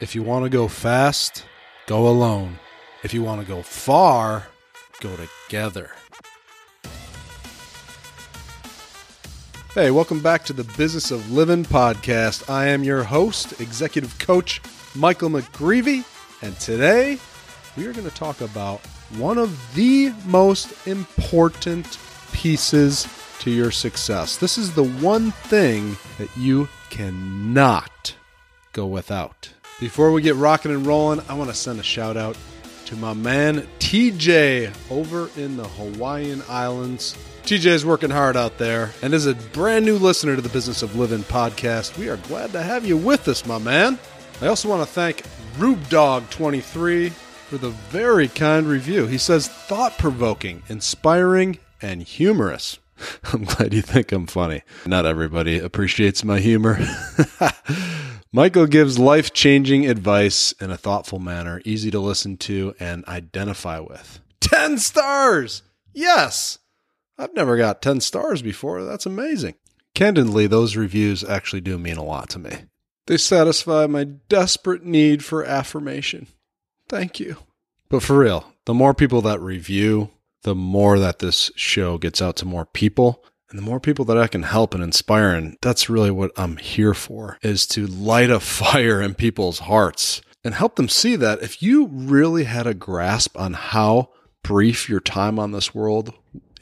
If you want to go fast, go alone. If you want to go far, go together. Hey, welcome back to the Business of Living podcast. I am your host, executive coach Michael McGreevy, and today we are going to talk about one of the most important pieces to your success. This is the one thing that you cannot go without. Before we get rocking and rolling, I want to send a shout out to my man TJ over in the Hawaiian Islands. TJ is working hard out there and is a brand new listener to the Business of Living podcast. We are glad to have you with us, my man. I also want to thank Rube Dog 23 for the very kind review. He says thought provoking, inspiring, and humorous. I'm glad you think I'm funny. Not everybody appreciates my humor. Michael gives life changing advice in a thoughtful manner, easy to listen to and identify with. 10 stars! Yes! I've never got 10 stars before. That's amazing. Candidly, those reviews actually do mean a lot to me. They satisfy my desperate need for affirmation. Thank you. But for real, the more people that review, the more that this show gets out to more people and the more people that I can help and inspire. And that's really what I'm here for is to light a fire in people's hearts and help them see that if you really had a grasp on how brief your time on this world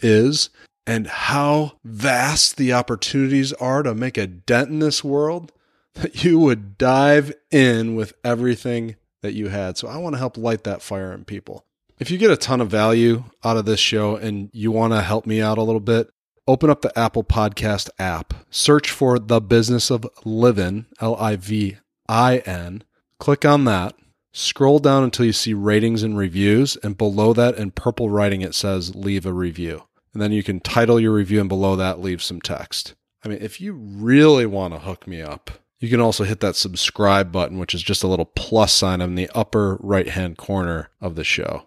is and how vast the opportunities are to make a dent in this world, that you would dive in with everything that you had. So I want to help light that fire in people. If you get a ton of value out of this show and you want to help me out a little bit, open up the Apple Podcast app, search for The Business of Livin, L I V I N, click on that, scroll down until you see ratings and reviews, and below that in purple writing it says leave a review. And then you can title your review and below that leave some text. I mean, if you really want to hook me up, you can also hit that subscribe button, which is just a little plus sign in the upper right hand corner of the show.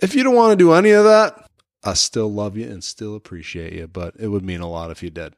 If you don't want to do any of that, I still love you and still appreciate you, but it would mean a lot if you did.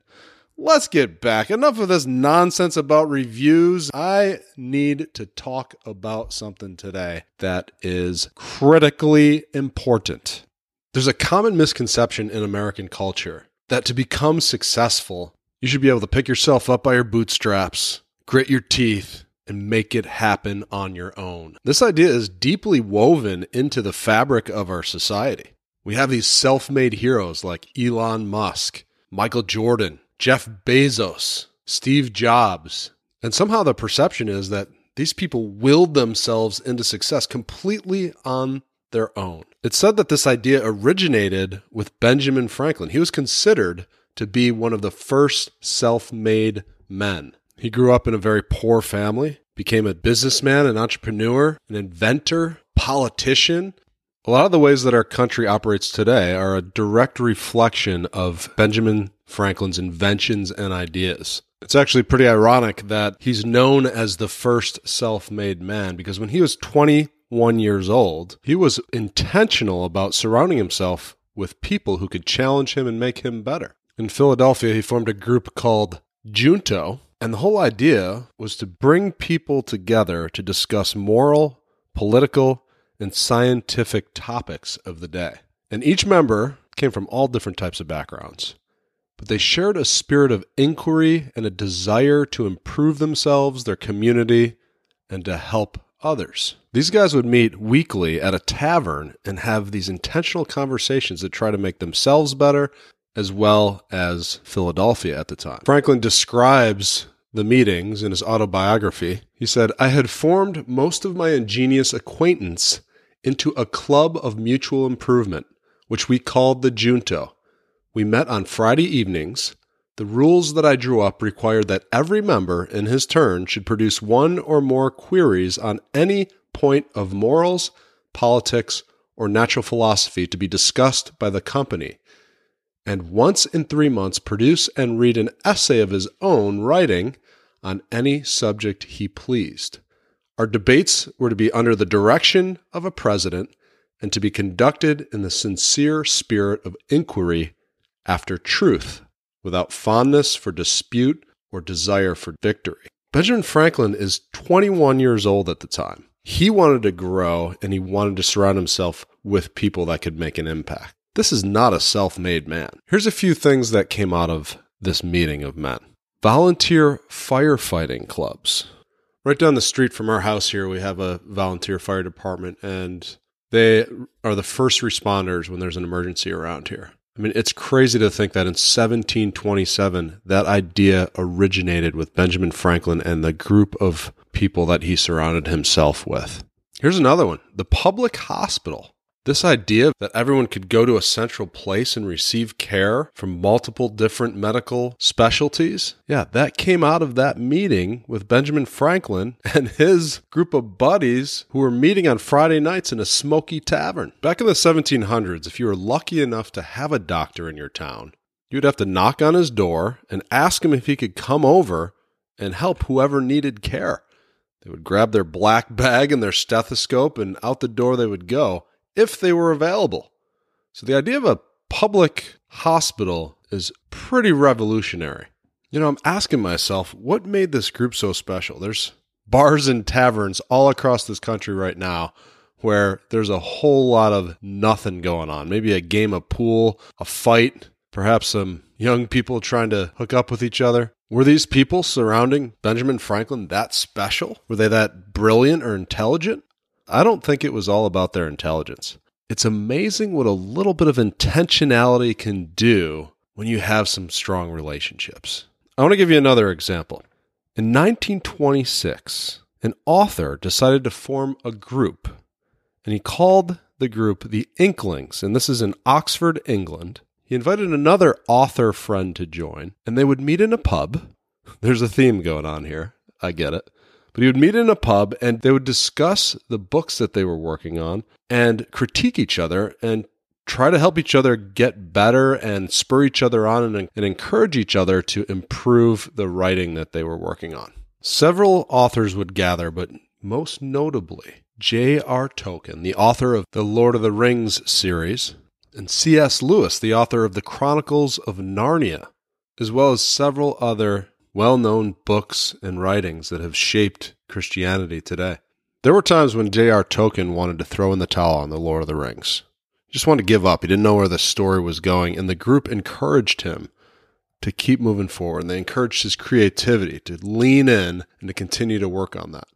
Let's get back. Enough of this nonsense about reviews. I need to talk about something today that is critically important. There's a common misconception in American culture that to become successful, you should be able to pick yourself up by your bootstraps, grit your teeth, and make it happen on your own. This idea is deeply woven into the fabric of our society. We have these self made heroes like Elon Musk, Michael Jordan, Jeff Bezos, Steve Jobs. And somehow the perception is that these people willed themselves into success completely on their own. It's said that this idea originated with Benjamin Franklin. He was considered to be one of the first self made men. He grew up in a very poor family, became a businessman, an entrepreneur, an inventor, politician. A lot of the ways that our country operates today are a direct reflection of Benjamin Franklin's inventions and ideas. It's actually pretty ironic that he's known as the first self made man because when he was 21 years old, he was intentional about surrounding himself with people who could challenge him and make him better. In Philadelphia, he formed a group called Junto, and the whole idea was to bring people together to discuss moral, political, and scientific topics of the day. And each member came from all different types of backgrounds, but they shared a spirit of inquiry and a desire to improve themselves, their community, and to help others. These guys would meet weekly at a tavern and have these intentional conversations that try to make themselves better as well as Philadelphia at the time. Franklin describes the meetings in his autobiography. He said, I had formed most of my ingenious acquaintance into a club of mutual improvement, which we called the Junto. We met on Friday evenings. The rules that I drew up required that every member, in his turn, should produce one or more queries on any point of morals, politics, or natural philosophy to be discussed by the company, and once in three months produce and read an essay of his own writing on any subject he pleased. Our debates were to be under the direction of a president and to be conducted in the sincere spirit of inquiry after truth, without fondness for dispute or desire for victory. Benjamin Franklin is 21 years old at the time. He wanted to grow and he wanted to surround himself with people that could make an impact. This is not a self made man. Here's a few things that came out of this meeting of men volunteer firefighting clubs. Right down the street from our house here, we have a volunteer fire department, and they are the first responders when there's an emergency around here. I mean, it's crazy to think that in 1727, that idea originated with Benjamin Franklin and the group of people that he surrounded himself with. Here's another one the public hospital. This idea that everyone could go to a central place and receive care from multiple different medical specialties, yeah, that came out of that meeting with Benjamin Franklin and his group of buddies who were meeting on Friday nights in a smoky tavern. Back in the 1700s, if you were lucky enough to have a doctor in your town, you'd have to knock on his door and ask him if he could come over and help whoever needed care. They would grab their black bag and their stethoscope, and out the door they would go if they were available. So the idea of a public hospital is pretty revolutionary. You know, I'm asking myself, what made this group so special? There's bars and taverns all across this country right now where there's a whole lot of nothing going on. Maybe a game of pool, a fight, perhaps some young people trying to hook up with each other. Were these people surrounding Benjamin Franklin that special? Were they that brilliant or intelligent? I don't think it was all about their intelligence. It's amazing what a little bit of intentionality can do when you have some strong relationships. I want to give you another example. In 1926, an author decided to form a group, and he called the group the Inklings, and this is in Oxford, England. He invited another author friend to join, and they would meet in a pub. There's a theme going on here. I get it. But he would meet in a pub and they would discuss the books that they were working on and critique each other and try to help each other get better and spur each other on and, and encourage each other to improve the writing that they were working on. Several authors would gather, but most notably, J.R. Tolkien, the author of the Lord of the Rings series, and C.S. Lewis, the author of the Chronicles of Narnia, as well as several other well known books and writings that have shaped Christianity today. There were times when J.R. Tolkien wanted to throw in the towel on The Lord of the Rings. He just wanted to give up. He didn't know where the story was going, and the group encouraged him to keep moving forward. And they encouraged his creativity to lean in and to continue to work on that.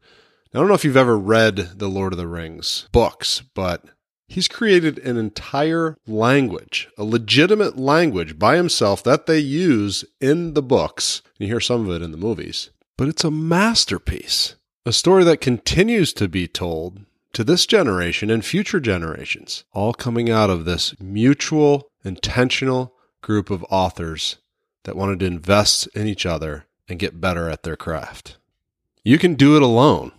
Now, I don't know if you've ever read the Lord of the Rings books, but He's created an entire language, a legitimate language by himself that they use in the books. You hear some of it in the movies, but it's a masterpiece. A story that continues to be told to this generation and future generations, all coming out of this mutual, intentional group of authors that wanted to invest in each other and get better at their craft. You can do it alone,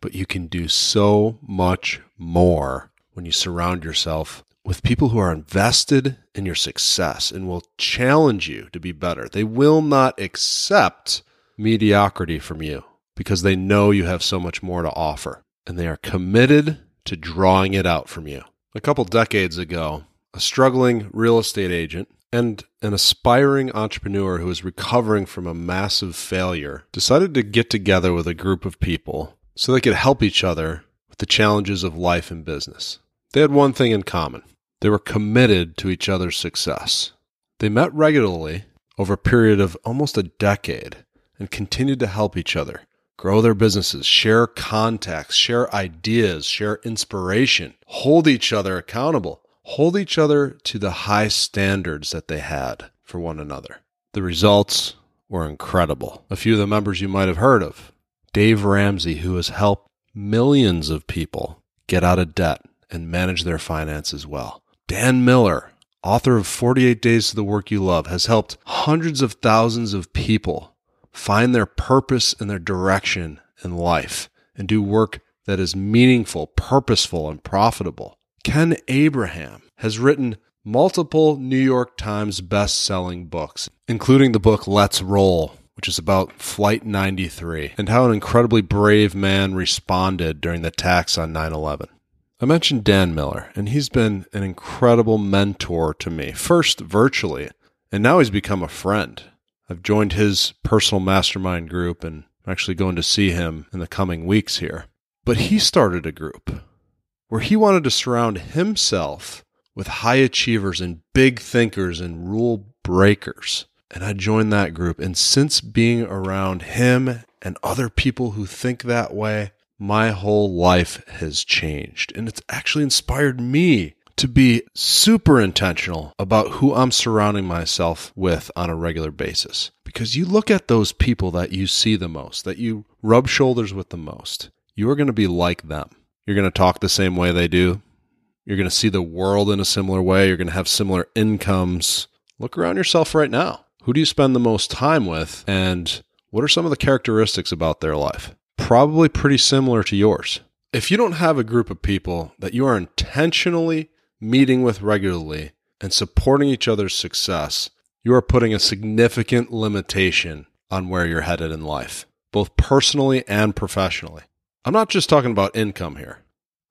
but you can do so much more when you surround yourself with people who are invested in your success and will challenge you to be better. They will not accept mediocrity from you because they know you have so much more to offer and they are committed to drawing it out from you. A couple decades ago, a struggling real estate agent and an aspiring entrepreneur who was recovering from a massive failure decided to get together with a group of people so they could help each other with the challenges of life and business. They had one thing in common they were committed to each other's success. They met regularly over a period of almost a decade and continued to help each other grow their businesses, share contacts, share ideas, share inspiration, hold each other accountable, hold each other to the high standards that they had for one another. The results were incredible. A few of the members you might have heard of Dave Ramsey, who has helped millions of people get out of debt and manage their finances well. Dan Miller, author of 48 Days to the Work You Love, has helped hundreds of thousands of people find their purpose and their direction in life and do work that is meaningful, purposeful, and profitable. Ken Abraham has written multiple New York Times best-selling books, including the book Let's Roll, which is about Flight 93 and how an incredibly brave man responded during the attacks on 9 11. I mentioned Dan Miller, and he's been an incredible mentor to me, first virtually, and now he's become a friend. I've joined his personal mastermind group, and I'm actually going to see him in the coming weeks here. But he started a group where he wanted to surround himself with high achievers and big thinkers and rule breakers. And I joined that group. And since being around him and other people who think that way, my whole life has changed. And it's actually inspired me to be super intentional about who I'm surrounding myself with on a regular basis. Because you look at those people that you see the most, that you rub shoulders with the most, you are going to be like them. You're going to talk the same way they do. You're going to see the world in a similar way. You're going to have similar incomes. Look around yourself right now. Who do you spend the most time with? And what are some of the characteristics about their life? Probably pretty similar to yours. If you don't have a group of people that you are intentionally meeting with regularly and supporting each other's success, you are putting a significant limitation on where you're headed in life, both personally and professionally. I'm not just talking about income here.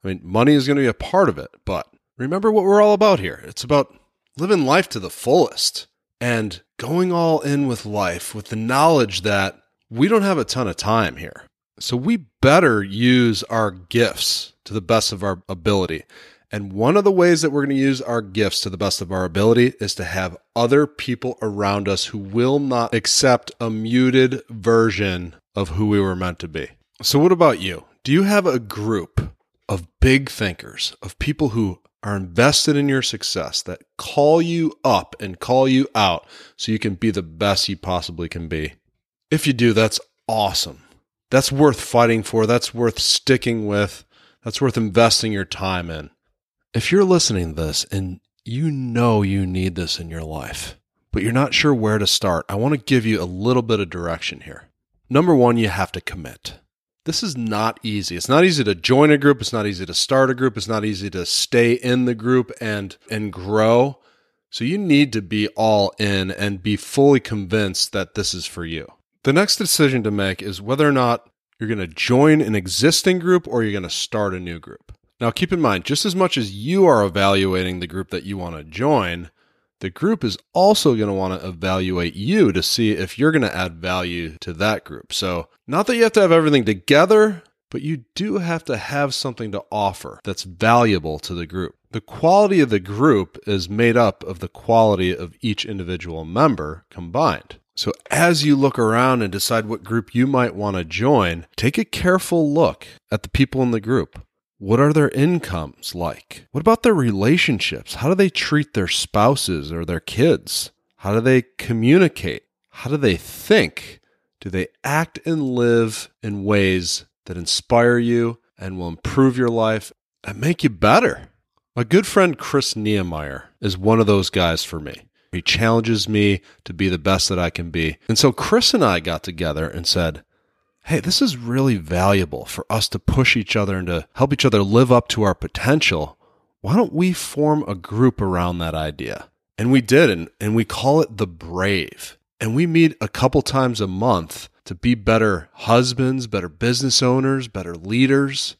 I mean, money is going to be a part of it, but remember what we're all about here. It's about living life to the fullest and going all in with life with the knowledge that we don't have a ton of time here. So we better use our gifts to the best of our ability. And one of the ways that we're going to use our gifts to the best of our ability is to have other people around us who will not accept a muted version of who we were meant to be. So, what about you? Do you have a group of big thinkers, of people who are invested in your success, that call you up and call you out so you can be the best you possibly can be. If you do, that's awesome. That's worth fighting for. That's worth sticking with. That's worth investing your time in. If you're listening to this and you know you need this in your life, but you're not sure where to start, I want to give you a little bit of direction here. Number one, you have to commit this is not easy. It's not easy to join a group. It's not easy to start a group. It's not easy to stay in the group and and grow. So you need to be all in and be fully convinced that this is for you. The next decision to make is whether or not you're going to join an existing group or you're going to start a new group. Now keep in mind, just as much as you are evaluating the group that you want to join, the group is also going to want to evaluate you to see if you're going to add value to that group. So, not that you have to have everything together, but you do have to have something to offer that's valuable to the group. The quality of the group is made up of the quality of each individual member combined. So, as you look around and decide what group you might want to join, take a careful look at the people in the group. What are their incomes like? What about their relationships? How do they treat their spouses or their kids? How do they communicate? How do they think? Do they act and live in ways that inspire you and will improve your life and make you better? My good friend Chris Niemeyer is one of those guys for me. He challenges me to be the best that I can be. And so Chris and I got together and said, hey, this is really valuable for us to push each other and to help each other live up to our potential. Why don't we form a group around that idea? And we did, and, and we call it the Brave. And we meet a couple times a month to be better husbands, better business owners, better leaders.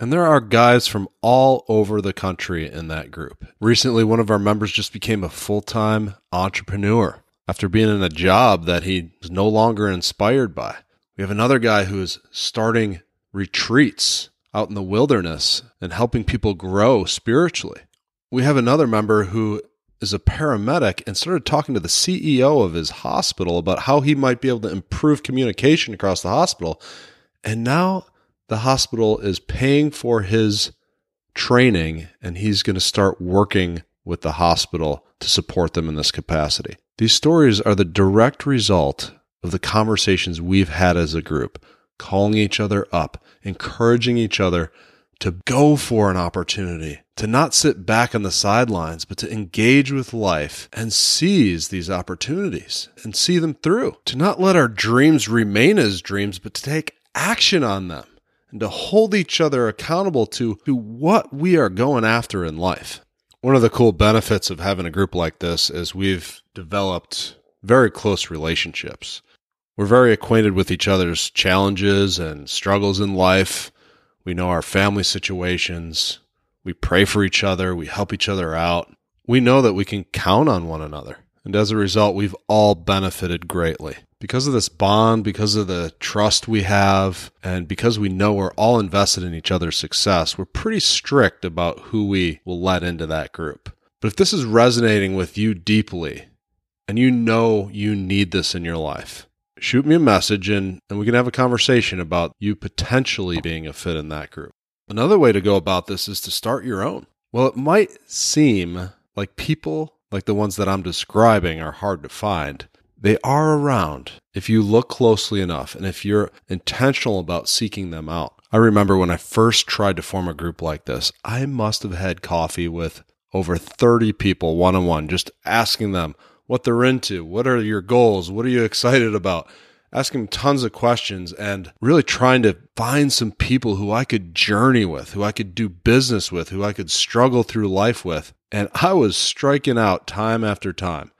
And there are guys from all over the country in that group. Recently, one of our members just became a full time entrepreneur after being in a job that he was no longer inspired by. We have another guy who is starting retreats out in the wilderness and helping people grow spiritually. We have another member who is a paramedic and started talking to the CEO of his hospital about how he might be able to improve communication across the hospital. And now the hospital is paying for his training and he's going to start working with the hospital to support them in this capacity. These stories are the direct result of the conversations we've had as a group, calling each other up, encouraging each other to go for an opportunity, to not sit back on the sidelines, but to engage with life and seize these opportunities and see them through, to not let our dreams remain as dreams, but to take action on them and to hold each other accountable to, to what we are going after in life. One of the cool benefits of having a group like this is we've developed very close relationships. We're very acquainted with each other's challenges and struggles in life. We know our family situations. We pray for each other. We help each other out. We know that we can count on one another. And as a result, we've all benefited greatly. Because of this bond, because of the trust we have, and because we know we're all invested in each other's success, we're pretty strict about who we will let into that group. But if this is resonating with you deeply and you know you need this in your life, shoot me a message and, and we can have a conversation about you potentially being a fit in that group. Another way to go about this is to start your own. Well, it might seem like people like the ones that I'm describing are hard to find. They are around if you look closely enough and if you're intentional about seeking them out. I remember when I first tried to form a group like this, I must have had coffee with over 30 people one on one, just asking them what they're into, what are your goals, what are you excited about, asking tons of questions and really trying to find some people who I could journey with, who I could do business with, who I could struggle through life with. And I was striking out time after time.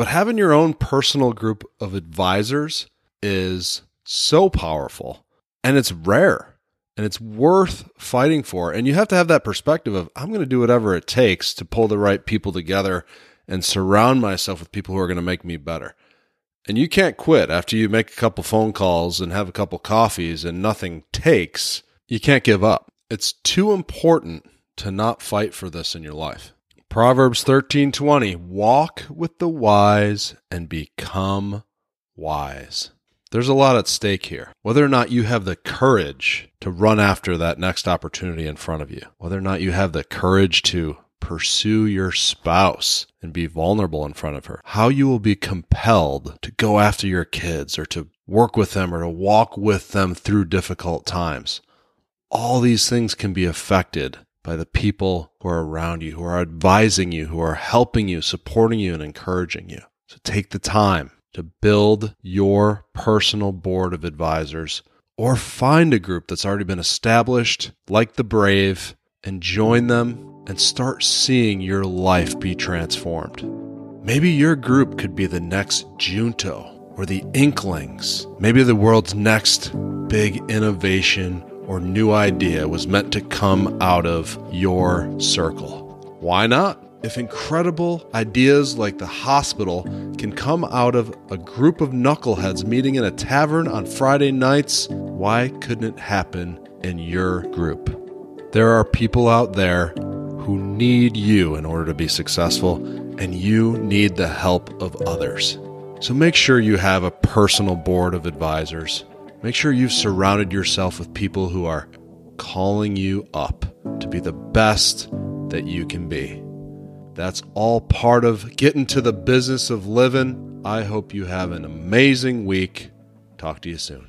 But having your own personal group of advisors is so powerful and it's rare and it's worth fighting for. And you have to have that perspective of, I'm going to do whatever it takes to pull the right people together and surround myself with people who are going to make me better. And you can't quit after you make a couple phone calls and have a couple coffees and nothing takes. You can't give up. It's too important to not fight for this in your life. Proverbs 13:20 Walk with the wise and become wise. There's a lot at stake here. Whether or not you have the courage to run after that next opportunity in front of you, whether or not you have the courage to pursue your spouse and be vulnerable in front of her, how you will be compelled to go after your kids or to work with them or to walk with them through difficult times. All these things can be affected by the people who are around you, who are advising you, who are helping you, supporting you, and encouraging you. So take the time to build your personal board of advisors or find a group that's already been established, like the Brave, and join them and start seeing your life be transformed. Maybe your group could be the next Junto or the Inklings. Maybe the world's next big innovation or new idea was meant to come out of your circle. Why not? If incredible ideas like the hospital can come out of a group of knuckleheads meeting in a tavern on Friday nights, why couldn't it happen in your group? There are people out there who need you in order to be successful, and you need the help of others. So make sure you have a personal board of advisors. Make sure you've surrounded yourself with people who are calling you up to be the best that you can be. That's all part of getting to the business of living. I hope you have an amazing week. Talk to you soon.